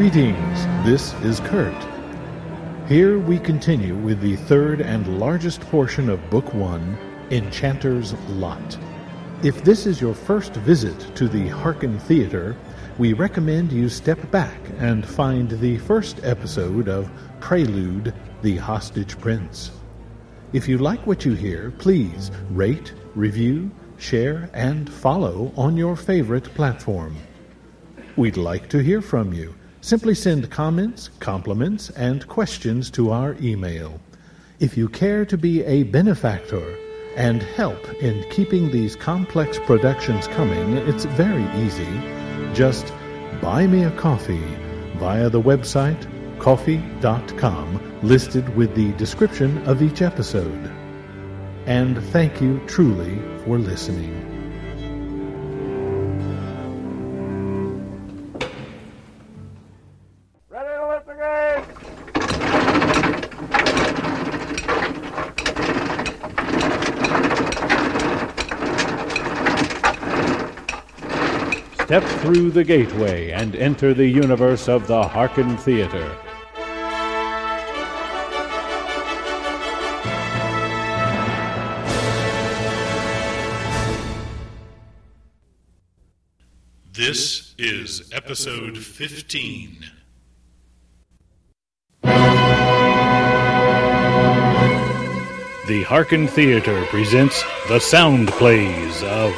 Greetings, this is Kurt. Here we continue with the third and largest portion of Book One, Enchanter's Lot. If this is your first visit to the Hearken Theatre, we recommend you step back and find the first episode of Prelude, the Hostage Prince. If you like what you hear, please rate, review, share, and follow on your favorite platform. We'd like to hear from you. Simply send comments, compliments, and questions to our email. If you care to be a benefactor and help in keeping these complex productions coming, it's very easy. Just buy me a coffee via the website Ko-fi.com listed with the description of each episode. And thank you truly for listening. Through the gateway and enter the universe of the Hearken Theatre. This is episode 15. The Hearken Theatre presents the sound plays of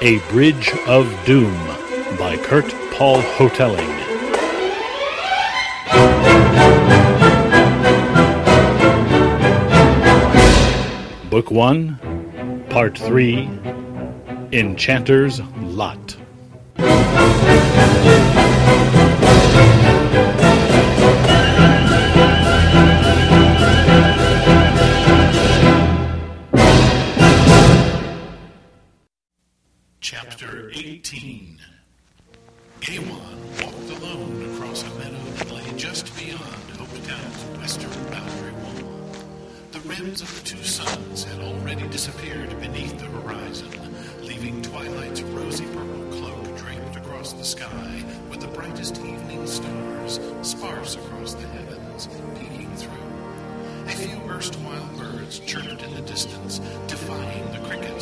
A Bridge of Doom by Kurt Paul Hotelling. Book 1, Part 3 Enchanter's Lot.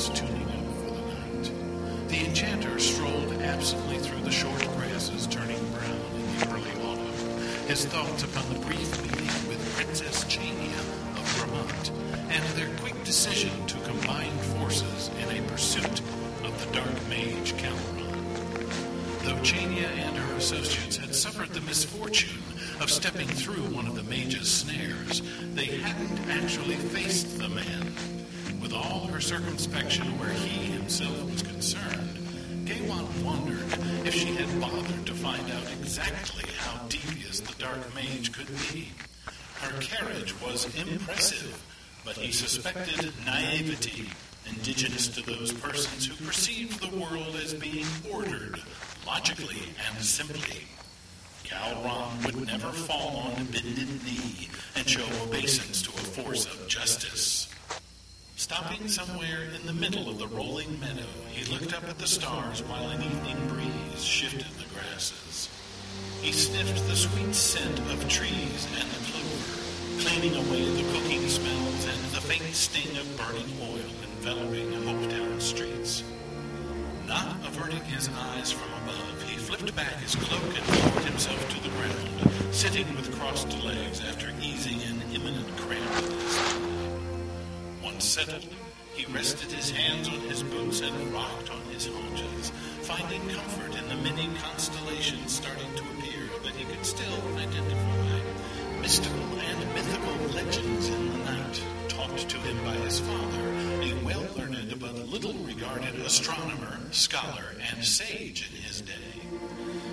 The tuning up for the night. The enchanter strolled absently through the short grasses turning brown in the early autumn, his thoughts upon the brief meeting with Princess Chania of Vermont, and their quick decision to combine forces in a pursuit of the Dark Mage Kalron. Though Chania and her associates had suffered the misfortune of stepping through one of the mage's snares, they hadn't actually faced the man. With all her circumspection where he himself was concerned, Gaiwan wondered if she had bothered to find out exactly how devious the Dark Mage could be. Her carriage was impressive, but he suspected naivety indigenous to those persons who perceived the world as being ordered logically and simply. Kalron would never fall on bended knee and show obeisance to a force of. Stopping somewhere in the middle of the rolling meadow, he looked up at the stars while an evening breeze shifted the grasses. He sniffed the sweet scent of trees and the clover, cleaning away the cooking smells and the faint sting of burning oil enveloping Hopetown streets. Not averting his eyes from above, he flipped back his cloak and lowered himself to the ground, sitting with crossed legs after easing an imminent cramp in his settled, he rested his hands on his boots and rocked on his haunches, finding comfort in the many constellations starting to appear that he could still identify. Mystical and mythical legends in the night, taught to him by his father, a well-learned but little-regarded astronomer, scholar, and sage in his day.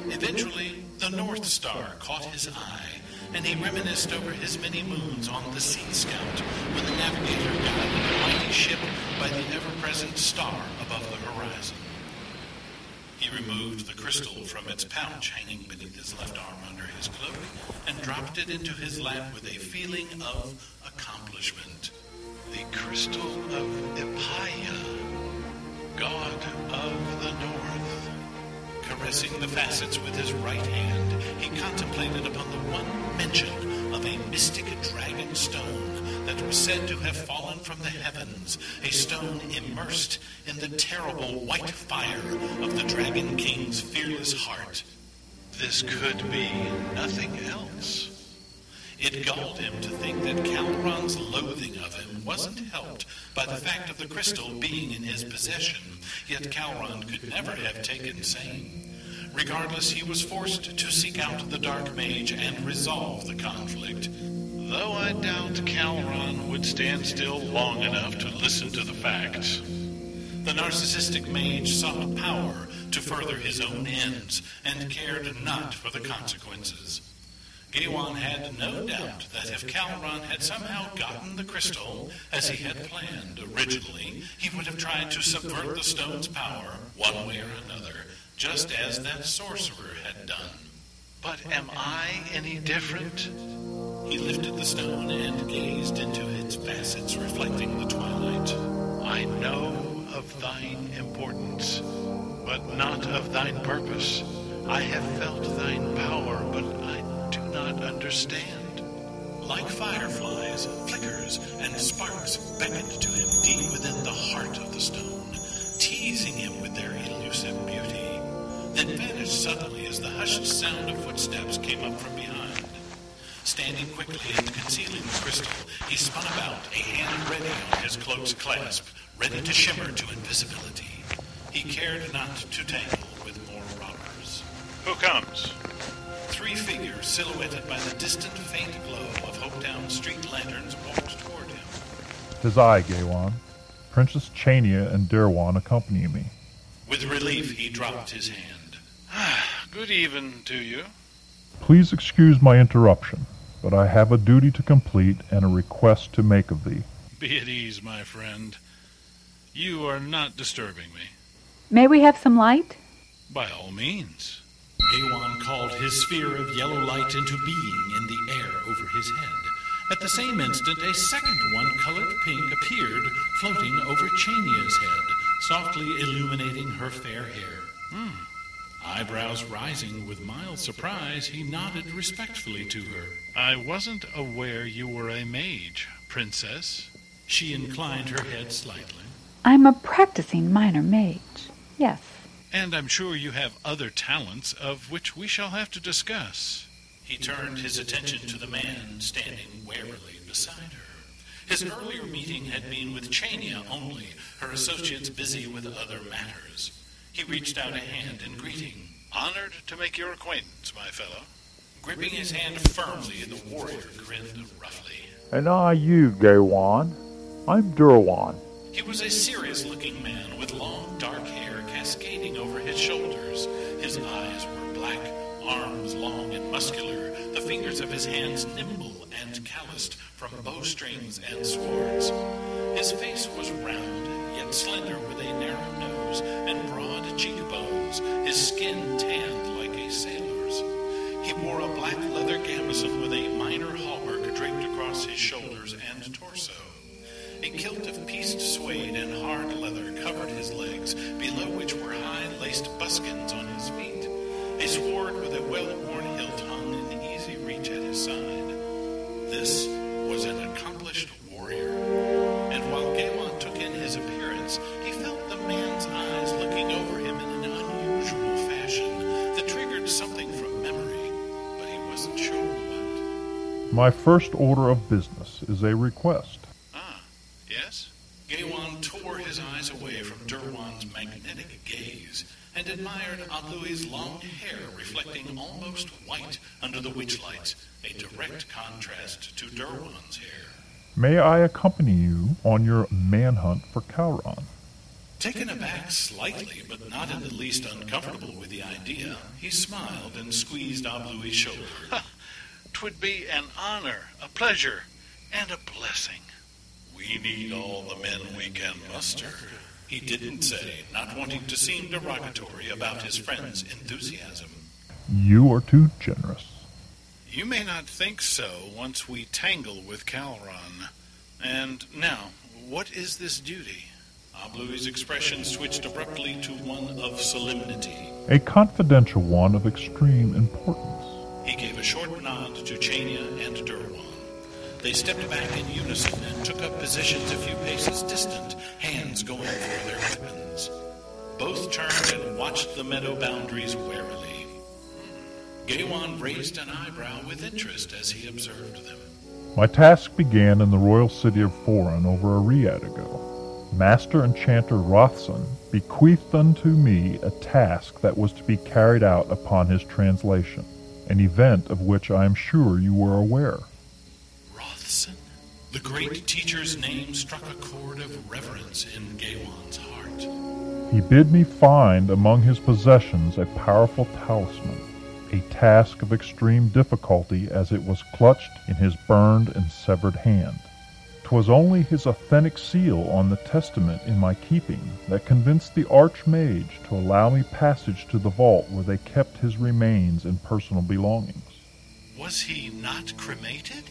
Eventually, the North Star caught his eye, and he reminisced over his many moons on the Sea Scout when the navigator guided a mighty ship by the ever-present star above the horizon. He removed the crystal from its pouch hanging beneath his left arm under his cloak and dropped it into his lap with a feeling of accomplishment. The crystal of Epaya, god of the north. Caressing the facets with his right hand, he contemplated upon the one mention of a mystic dragon stone that was said to have fallen from the heavens, a stone immersed in the terrible white fire of the Dragon King's fearless heart. This could be nothing else. It galled him to think that Kalron's loathing of him wasn't helped by the fact of the crystal being in his possession, yet Kalron could never have taken same. Regardless, he was forced to seek out the Dark Mage and resolve the conflict. Though I doubt Kalron would stand still long enough to listen to the facts. The narcissistic mage sought power to further his own ends and cared not for the consequences. Gaiwan had no doubt that if Kalron had somehow gotten the crystal as he had planned originally, he would have tried to subvert the stone's power one way or another, just as that sorcerer had done. But am I any different? He lifted the stone and gazed into its facets reflecting the twilight. I know of thine importance, but not of thine purpose. I have felt thine power, but I not understand. Like fireflies, flickers and sparks beckoned to him deep within the heart of the stone, teasing him with their elusive beauty, then vanished suddenly as the hushed sound of footsteps came up from behind. Standing quickly and concealing the crystal, he spun about, a hand ready on his cloak's clasp, ready to shimmer to invisibility. He cared not to tangle with more robbers. Who comes? Three figures silhouetted by the distant faint glow of Hopetown street lanterns walked toward him. Tis I, Gaiwan. Princess Chania and Derwan accompany me. With relief, he dropped his hand. Ah, good even to you. Please excuse my interruption, but I have a duty to complete and a request to make of thee. Be at ease, my friend. You are not disturbing me. May we have some light? By all means. Gaiwan called his sphere of yellow light into being in the air over his head. At the same instant, a second one, colored pink, appeared, floating over Chania's head, softly illuminating her fair hair. Hmm. Eyebrows rising with mild surprise, he nodded respectfully to her. I wasn't aware you were a mage, princess. She inclined her head slightly. I'm a practicing minor mage. Yes. And I'm sure you have other talents of which we shall have to discuss. He turned his attention to the man standing warily beside her. His earlier meeting had been with Chania only, her associates busy with other matters. He reached out a hand in greeting. Honored to make your acquaintance, my fellow. Gripping his hand firmly, the warrior grinned roughly. And I you, Gaiwan. I'm Derwan. He was a serious looking man with long dark hair cascading over his shoulders. His eyes were black, arms long and muscular, the fingers of his hands nimble and calloused from bowstrings and swords. His face was round, yet slender with a narrow nose and broad cheekbones, his skin tanned like a sailor's. He wore a black leather gambeson with a minor hauberk draped across his shoulders and torso. A kilt of pieced suede and hard leather covered his legs, below which were high laced buskins on his feet. A sword with a well-worn hilt hung in easy reach at his side. This was an accomplished warrior. And while Gaiwan took in his appearance, he felt the man's eyes looking over him in an unusual fashion that triggered something from memory, but he wasn't sure what. My first order of business is a request. Ah, yes? Gaiwan tore his eyes away from Derwan's magnetic gaze and admired Ablui's long hair reflecting almost white under the witch lights, a direct contrast to Derwan's hair. May I accompany you on your manhunt for Kalron? Taken aback slightly, but not in the least uncomfortable with the idea, he smiled and squeezed Ablui's shoulder. Twould be an honor, a pleasure, and a blessing. We need all the men we can muster. He didn't say, not wanting to seem derogatory about his friend's enthusiasm. You are too generous. You may not think so once we tangle with Kalron. And now, what is this duty? Ah Ablui's expression switched abruptly to one of solemnity. A confidential one of extreme importance. He gave a short nod to Chania and Derwan. They stepped back in unison and took up positions a few paces distant, hands going for their weapons. Both turned and watched the meadow boundaries warily. Gaiwan raised an eyebrow with interest as he observed them. My task began in the royal city of Foran over a riad ago. Master Enchanter Rothson bequeathed unto me a task that was to be carried out upon his translation, an event of which I am sure you were aware. Rothson? The great teacher's name struck a chord of reverence in Gaiwan's heart. He bid me find among his possessions a powerful talisman, a task of extreme difficulty as it was clutched in his burned and severed hand. 'Twas only his authentic seal on the testament in my keeping that convinced the archmage to allow me passage to the vault where they kept his remains and personal belongings. Was he not cremated?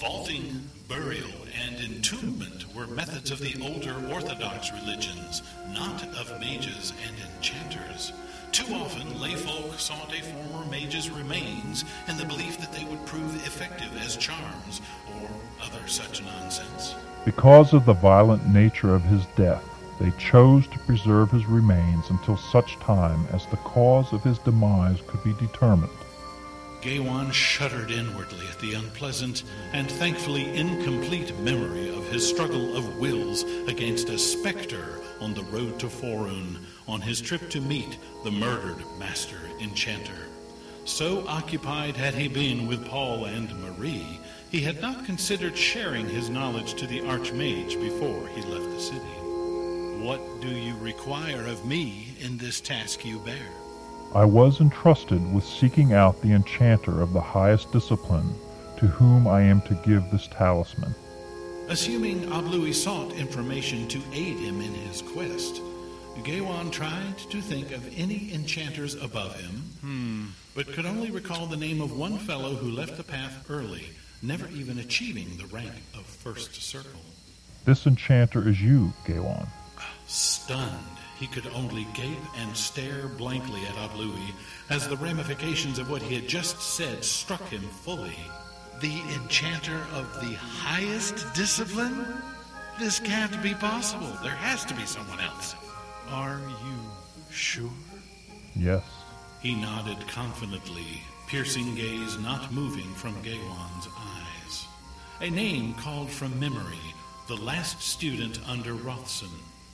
Vaulting, burial, and entombment were methods of the older Orthodox religions, not of mages and enchanters. Too often, layfolk sought a former mage's remains in the belief that they would prove effective as charms, or other such nonsense. Because of the violent nature of his death, they chose to preserve his remains until such time as the cause of his demise could be determined. Gaiwan shuddered inwardly at the unpleasant and thankfully incomplete memory of his struggle of wills against a specter on the road to Forun on his trip to meet the murdered master enchanter. So occupied had he been with Paul and Marie, he had not considered sharing his knowledge to the Archmage before he left the city. What do you require of me in this task you bear? I was entrusted with seeking out the enchanter of the highest discipline, to whom I am to give this talisman. Assuming Ablui sought information to aid him in his quest, Gaiwan tried to think of any enchanters above him, hmm, but could only recall the name of one fellow who left the path early, never even achieving the rank of first circle. This enchanter is you, Gaiwan. Stunned, he could only gape and stare blankly at Ablui as the ramifications of what he had just said struck him fully. The enchanter of the highest discipline? This can't be possible. There has to be someone else. Are you sure? Yes. He nodded confidently, piercing gaze not moving from Gaiwan's eyes. A name called from memory, the last student under Rothson.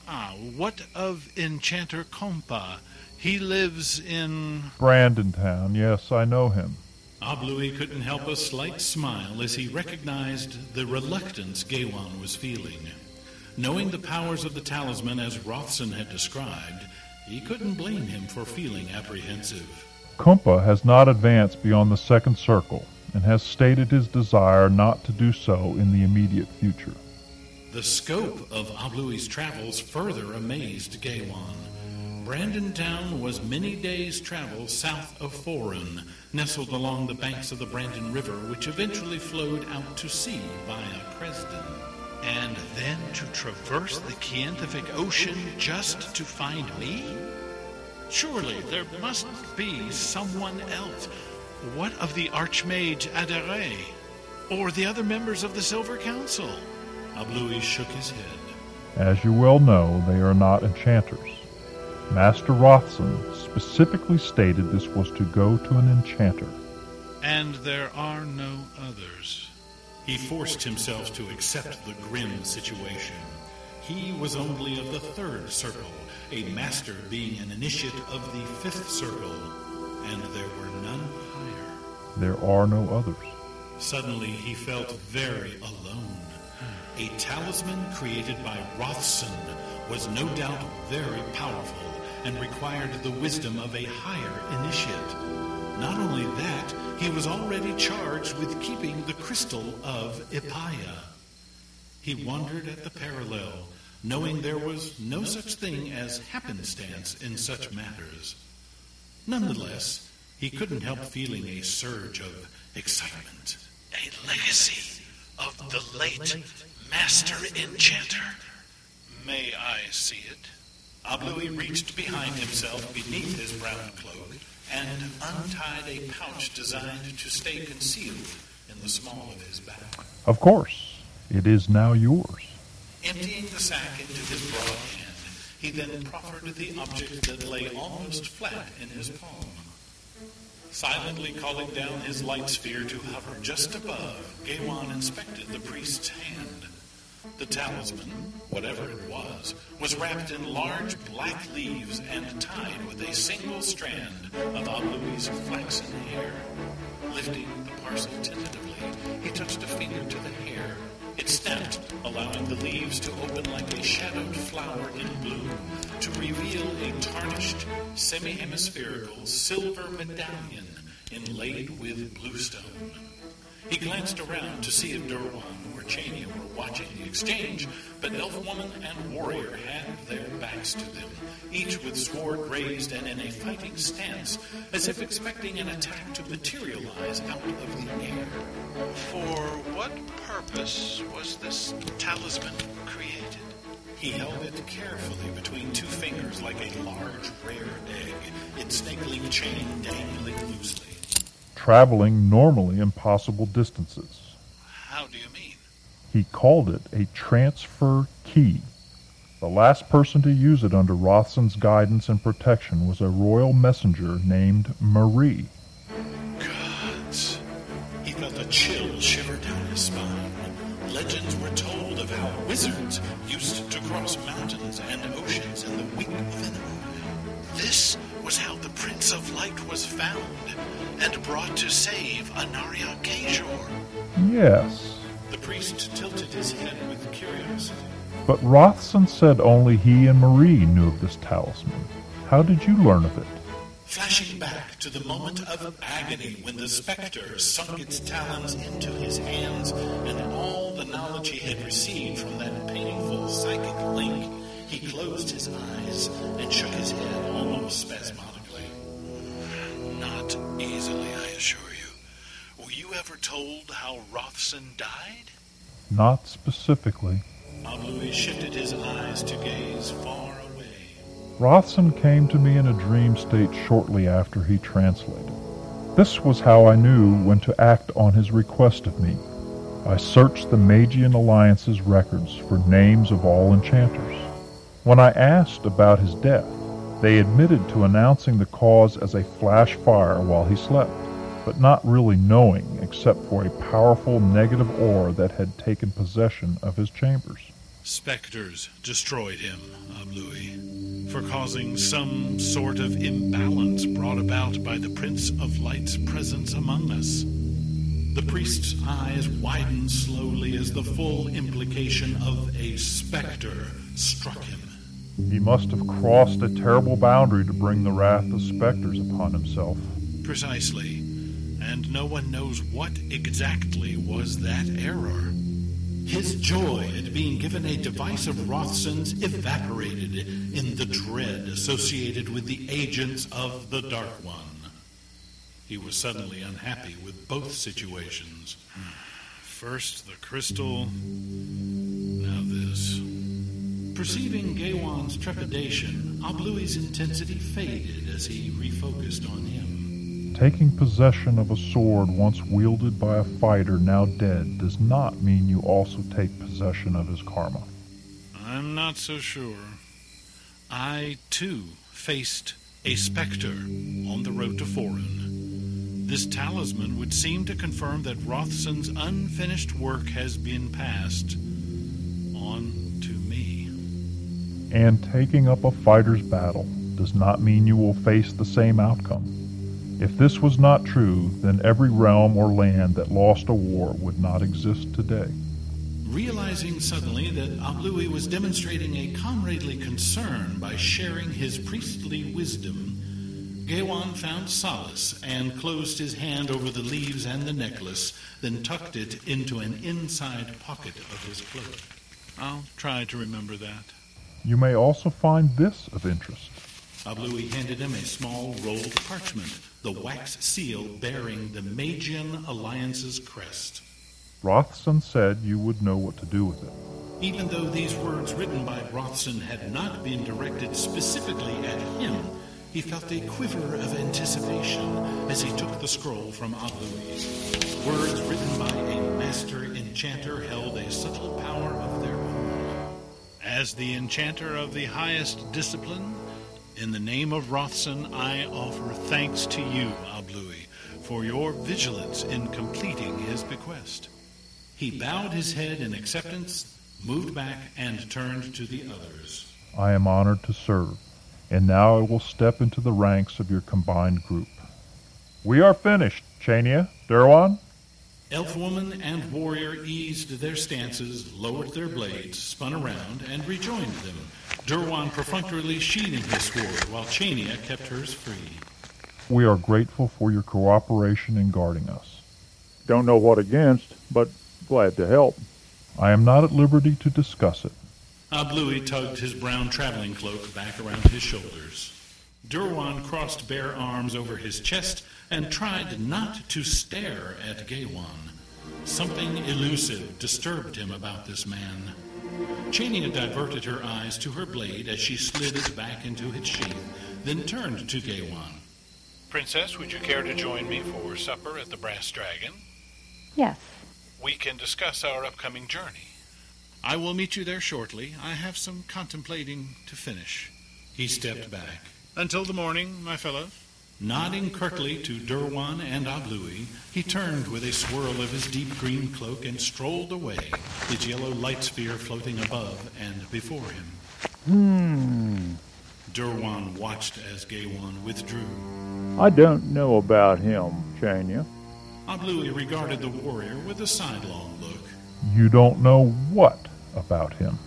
Ah, what of Enchanter Kompa? He lives in. Brandon Town, yes, I know him. Ablui couldn't help a slight smile as he recognized the reluctance Gaiwan was feeling. Knowing the powers of the talisman as Rothson had described, he couldn't blame him for feeling apprehensive. Kumpa has not advanced beyond the second circle, and has stated his desire not to do so in the immediate future. The scope of Ablui's travels further amazed Gaiwan. Brandon Town was many days' travel south of Forun, nestled along the banks of the Brandon River, which eventually flowed out to sea via Cresden. And then to traverse the Kiantific Ocean just to find me? Surely there must be someone else. What of the Archmage Adere? Or the other members of the Silver Council? Ablui shook his head. As you well know, they are not enchanters. Master Rothson specifically stated this was to go to an enchanter. And there are no others. He forced himself to accept the grim situation. He was only of the third circle, a master being an initiate of the fifth circle, and there were none higher. There are no others. Suddenly he felt very alone. A talisman created by Rothson was no doubt very powerful and required the wisdom of a higher initiate. Not only that, he was already charged with keeping the crystal of Ipaya. He wondered at the parallel, knowing there was no such thing as happenstance in such matters. Nonetheless, he couldn't help feeling a surge of excitement. A legacy of the late Master Enchanter, May I see it? Ablui reached behind himself beneath his brown cloak and untied a pouch designed to stay concealed in the small of his back. Of course, it is now yours. Emptying the sack into his broad hand, he then proffered the object that lay almost flat in his palm. Silently calling down his light sphere to hover just above, Gaiwan inspected the priest's hand. The talisman, whatever it was, was wrapped in large black leaves and tied with a single strand of Ablui's flaxen hair. Lifting the parcel tentatively, he touched a finger to the hair. It snapped, allowing the leaves to open like a shadowed flower in bloom, to reveal a tarnished, semi-hemispherical silver medallion inlaid with bluestone. He glanced around to see if Durwan or Chania were watching the exchange, but elf woman and warrior had their backs to them, each with sword raised and in a fighting stance, as if expecting an attack to materialize out of the air. For what purpose was this talisman created? He held it carefully between two fingers like a large, rare egg, its snakeling chain dangling loosely. Traveling normally impossible distances. How do you mean? He called it a transfer key. The last person to use it under Rothson's guidance and protection was a royal messenger named Marie. Gods. He felt a chill shiver down his spine. Legends were told of how wizards used to cross mountains and oceans in the wink of an eye. This was how the Prince of Light was found and brought to save Anaria Kajor. Yes, The priest tilted his head with curiosity. but Rothson said only he and Marie knew of this talisman. How did you learn of it? Flashing back to the moment of agony when the specter sunk its talons into his hands and all the knowledge he had received from that painful psychic link, he closed his eyes and shook his head almost spasmodically. Not easily, I assure you. Ever told how Rothson died? Not specifically. Ablui shifted his eyes to gaze far away. Rothson came to me in a dream state shortly after he translated. This was how I knew when to act on his request of me. I searched the Magian Alliance's records for names of all enchanters. When I asked about his death, they admitted to announcing the cause as a flash fire while he slept, but not really knowing except for a powerful negative aura that had taken possession of his chambers. Specters destroyed him, um, Ablui, for causing some sort of imbalance brought about by the Prince of Light's presence among us. The priest's eyes widened slowly as the full implication of a specter struck him. He must have crossed a terrible boundary to bring the wrath of specters upon himself. Precisely. And no one knows what exactly was that error. His joy at being given a device of Rothson's evaporated in the dread associated with the agents of the Dark One. He was suddenly unhappy with both situations. First the crystal, now this. Perceiving Gaiwan's trepidation, Ablui's intensity faded as he refocused on him. Taking possession of a sword once wielded by a fighter now dead does not mean you also take possession of his karma. I'm not so sure. I, too, faced a specter on the road to Forun. This talisman would seem to confirm that Rothson's unfinished work has been passed on to me. And taking up a fighter's battle does not mean you will face the same outcome. If this was not true, then every realm or land that lost a war would not exist today. Realizing suddenly that Ablui was demonstrating a comradely concern by sharing his priestly wisdom, Gaiwan found solace and closed his hand over the leaves and the necklace, then tucked it into an inside pocket of his cloak. I'll try to remember that. You may also find this of interest. Ablui handed him a small rolled parchment, the wax seal bearing the Magian Alliance's crest. Rothson said you would know what to do with it. Even though these words written by Rothson had not been directed specifically at him, he felt a quiver of anticipation as he took the scroll from Ablui. Words written by a master enchanter held a subtle power of their own. As the enchanter of the highest discipline, in the name of Rothson, I offer thanks to you, Ablui, for your vigilance in completing his bequest. He bowed his head in acceptance, moved back, and turned to the others. I am honored to serve, and now I will step into the ranks of your combined group. We are finished, Chania, Durwan. Elfwoman and warrior eased their stances, lowered their blades, spun around, and rejoined them, Durwan perfunctorily sheathing his sword, while Chania kept hers free. We are grateful for your cooperation in guarding us. Don't know what against, but glad to help. I am not at liberty to discuss it. Ablui tugged his brown traveling cloak back around his shoulders. Durwan crossed bare arms over his chest and tried not to stare at Gaiwan. Something elusive disturbed him about this man. Chania diverted her eyes to her blade as she slid it back into its sheath, then turned to Gaiwan. Princess, would you care to join me for supper at the Brass Dragon? Yes. We can discuss our upcoming journey. I will meet you there shortly. I have some contemplating to finish. He stepped back. Until the morning, my fellow. Nodding curtly to Durwan and Ablui, he turned with a swirl of his deep green cloak and strolled away, his yellow light sphere floating above and before him. Hmm. Durwan watched as Gaiwan withdrew. I don't know about him, Chania. Ablui regarded the warrior with a sidelong look. You don't know what about him.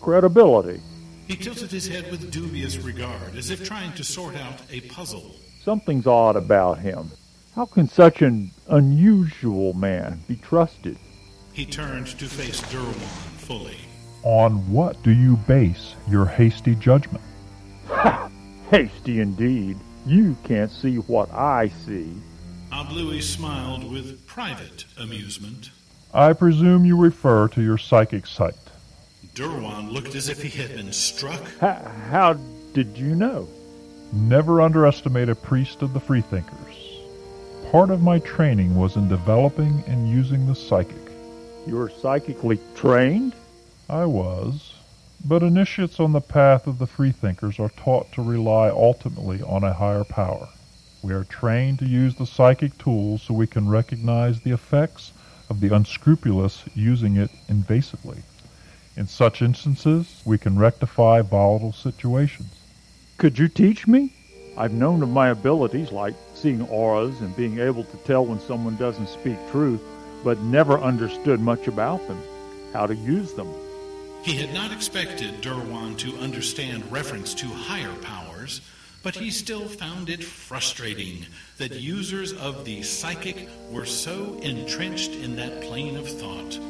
Credibility. He tilted his head with dubious regard, as if trying to sort out a puzzle. Something's odd about him. How can such an unusual man be trusted? He turned to face Durwan fully. On what do you base your hasty judgment? Ha! Hasty indeed. You can't see what I see. Ablui smiled with private amusement. I presume you refer to your psychic sight. Durwan looked as if he had been struck. How, how did you know? Never underestimate a priest of the freethinkers. Part of my training was in developing and using the psychic. You're psychically trained? I was. But initiates on the path of the freethinkers are taught to rely ultimately on a higher power. We are trained to use the psychic tools so we can recognize the effects of the unscrupulous using it invasively. In such instances, we can rectify volatile situations. Could you teach me? I've known of my abilities like seeing auras and being able to tell when someone doesn't speak truth, but never understood much about them, how to use them. He had not expected Durwan to understand reference to higher powers, but he still found it frustrating that users of the psychic were so entrenched in that plane of thought.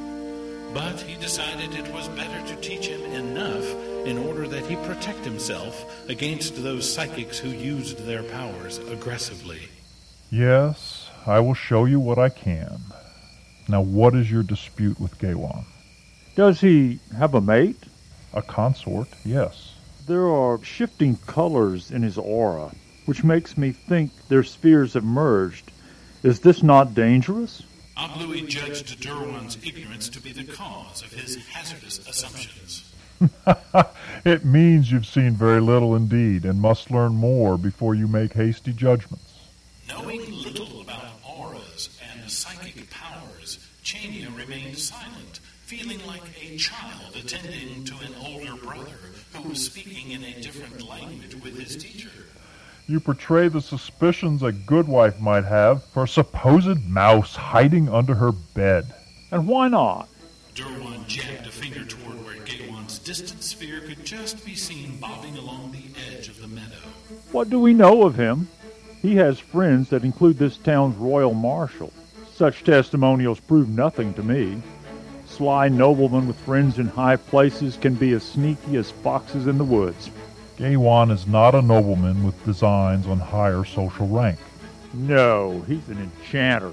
But he decided it was better to teach him enough in order that he protect himself against those psychics who used their powers aggressively. Yes, I will show you what I can. Now, what is your dispute with Gaiwan? Does he have a mate? A consort, yes. There are shifting colors in his aura, which makes me think their spheres have merged. Is this not dangerous? Ablui judged Durwan's ignorance to be the cause of his hazardous assumptions. it means you've seen very little indeed, and must learn more before you make hasty judgments. Knowing little about auras and psychic powers, Chania remained silent, feeling like a child attending to an older brother who was speaking in a different language with his teacher. You portray the suspicions a good wife might have for a supposed mouse hiding under her bed. And why not? Durwan jabbed a finger toward where Gaiwan's distant sphere could just be seen bobbing along the edge of the meadow. What do we know of him? He has friends that include this town's royal marshal. Such testimonials prove nothing to me. Sly noblemen with friends in high places can be as sneaky as foxes in the woods. Gaiwan is not a nobleman with designs on higher social rank. No, he's an enchanter.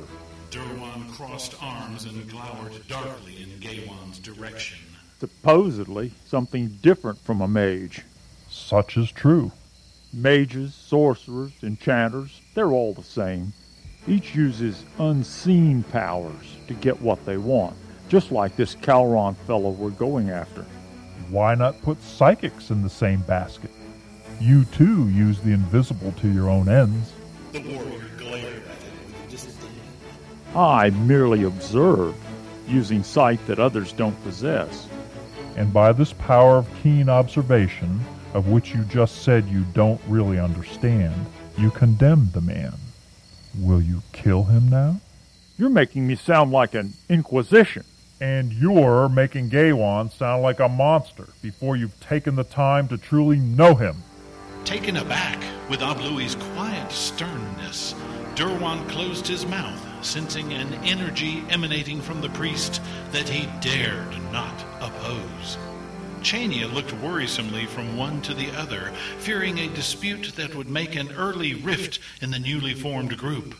Durwan crossed arms and glowered darkly in Gaiwan's direction. Supposedly something different from a mage. Such is true. Mages, sorcerers, enchanters, they're all the same. Each uses unseen powers to get what they want, just like this Kalron fellow we're going after. Why not put psychics in the same basket? You too use the invisible to your own ends. The warrior glared at him. I merely observe, using sight that others don't possess. And by this power of keen observation, of which you just said you don't really understand, you condemned the man. Will you kill him now? You're making me sound like an inquisition. And you're making Gaiwan sound like a monster before you've taken the time to truly know him. Taken aback with Ablui's quiet sternness, Durwan closed his mouth, sensing an energy emanating from the priest that he dared not oppose. Chania looked worrisomely from one to the other, fearing a dispute that would make an early rift in the newly formed group.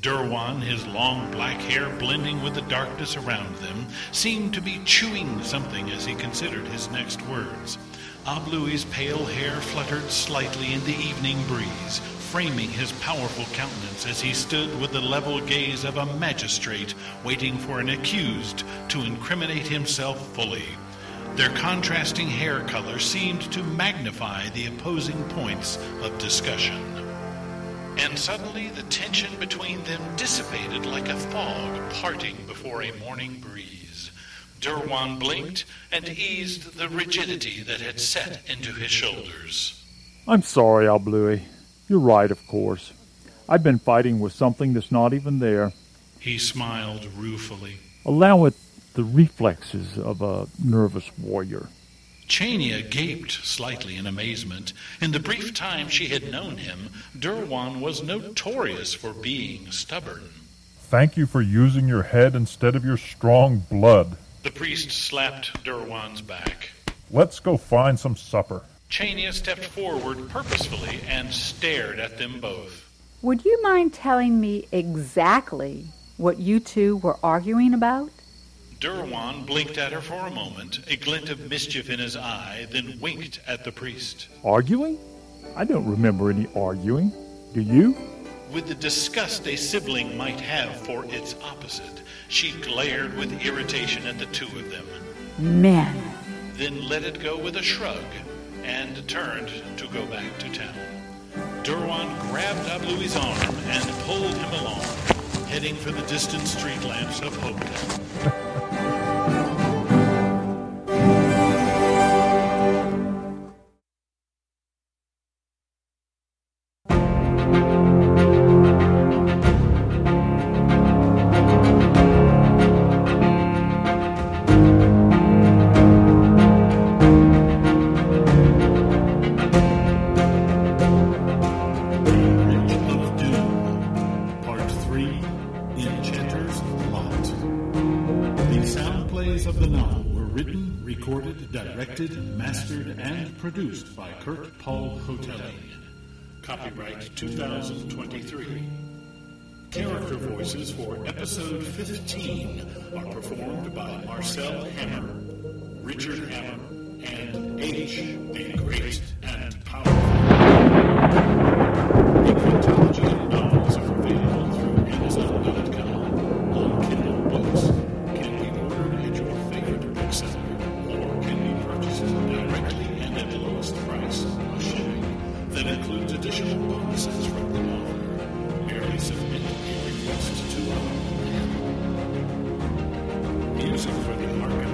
Durwan, his long black hair blending with the darkness around them, seemed to be chewing something as he considered his next words. Ablui's pale hair fluttered slightly in the evening breeze, framing his powerful countenance as he stood with the level gaze of a magistrate waiting for an accused to incriminate himself fully. Their contrasting hair color seemed to magnify the opposing points of discussion. And suddenly the tension between them dissipated like a fog parting before a morning breeze. Durwan blinked and eased the rigidity that had set into his shoulders. I'm sorry, Ablui. You're right, of course. I've been fighting with something that's not even there. He smiled ruefully. Allow it the reflexes of a nervous warrior. Chania gaped slightly in amazement. In the brief time she had known him, Durwan was notorious for being stubborn. Thank you for using your head instead of your strong blood. The priest slapped Durwan's back. Let's go find some supper. Chania stepped forward purposefully and stared at them both. Would you mind telling me exactly what you two were arguing about? Durwan blinked at her for a moment, a glint of mischief in his eye, then winked at the priest. Arguing? I don't remember any arguing. Do you? With the disgust a sibling might have for its opposite, she glared with irritation at the two of them. Men. Then let it go with a shrug and turned to go back to town. Durwan grabbed Ablui's arm and pulled him along, heading for the distant street lamps of Hopetown. produced by Kurt Paul Hotelling. Copyright 2023. Character voices for episode 15 are performed by Marcel Hammer, Richard Hammer, and H. the Great. for the market.